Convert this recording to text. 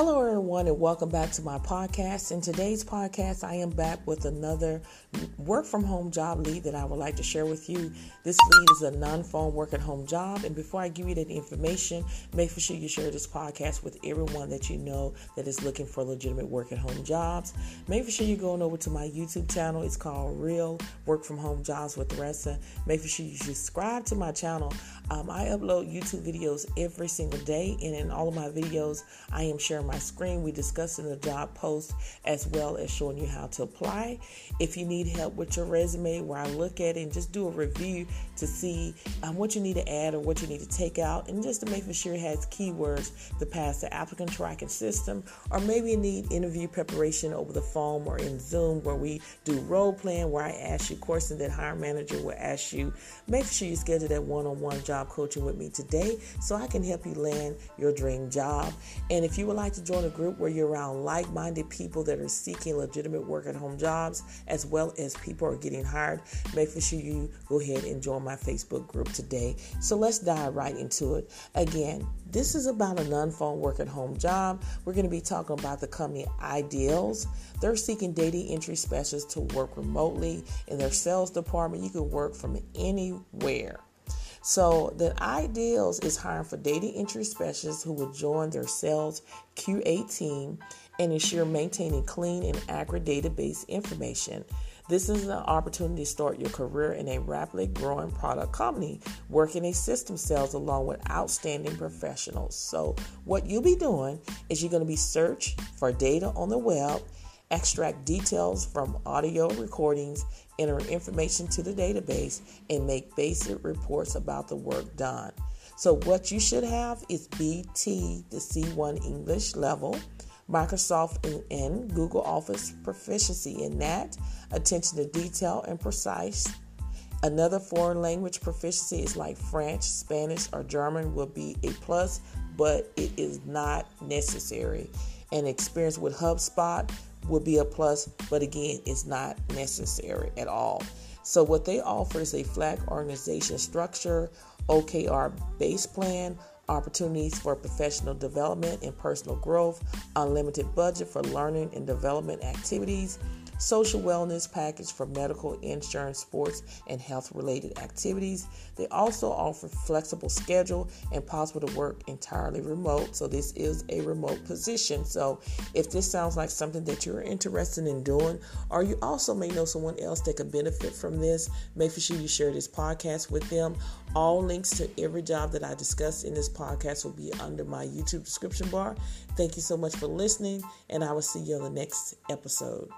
Hello, everyone, and welcome back to my podcast. In today's podcast, I am back with another work from home job lead that I would like to share with you. This lead is a non phone work at home job. And before I give you that information, make sure you share this podcast with everyone that you know that is looking for legitimate work at home jobs. Make sure you're going over to my YouTube channel. It's called Real Work from Home Jobs with Ressa. Make sure you subscribe to my channel. Um, I upload YouTube videos every single day, and in all of my videos, I am sharing my screen. We discuss in the job post as well as showing you how to apply. If you need help with your resume, where I look at it and just do a review to see um, what you need to add or what you need to take out, and just to make sure it has keywords to pass the applicant tracking system, or maybe you need interview preparation over the phone or in Zoom, where we do role playing, where I ask you questions that hiring manager will ask you. Make sure you schedule that one-on-one job coaching with me today, so I can help you land your dream job. And if you would like to join a group where you're around like-minded people that are seeking legitimate work at home jobs, as well as people are getting hired, make sure you go ahead and join my Facebook group today. So let's dive right into it. Again, this is about a non phone work at home job. We're going to be talking about the company Ideals. They're seeking data entry specialists to work remotely in their sales department. You can work from anywhere. So the Ideals is hiring for data entry specialists who will join their sales QA team and ensure maintaining clean and accurate database information. This is an opportunity to start your career in a rapidly growing product company, working a system sales along with outstanding professionals. So, what you'll be doing is you're going to be search for data on the web, extract details from audio recordings, enter information to the database, and make basic reports about the work done. So, what you should have is B2, the C1 English level Microsoft and, Google Office proficiency in that, attention to detail and precise. Another foreign language proficiency is like French, Spanish, or German will be a plus, but it is not necessary. And experience with HubSpot will be a plus, but again, it's not necessary at all. So, what they offer is a flag organization structure, OKR base plan, opportunities for professional development and personal growth, unlimited budget for learning and development activities, social wellness package for medical, insurance, sports, and health related activities. They also offer flexible schedule and possible to work entirely remote. So this is a remote position. So if this sounds like something that you're interested in doing, or you also may know someone else that could benefit from this, make sure you share this podcast with them. All links to every job that I discussed in this podcast will be under my YouTube description bar. Thank you so much for listening, and I will see you on the next episode.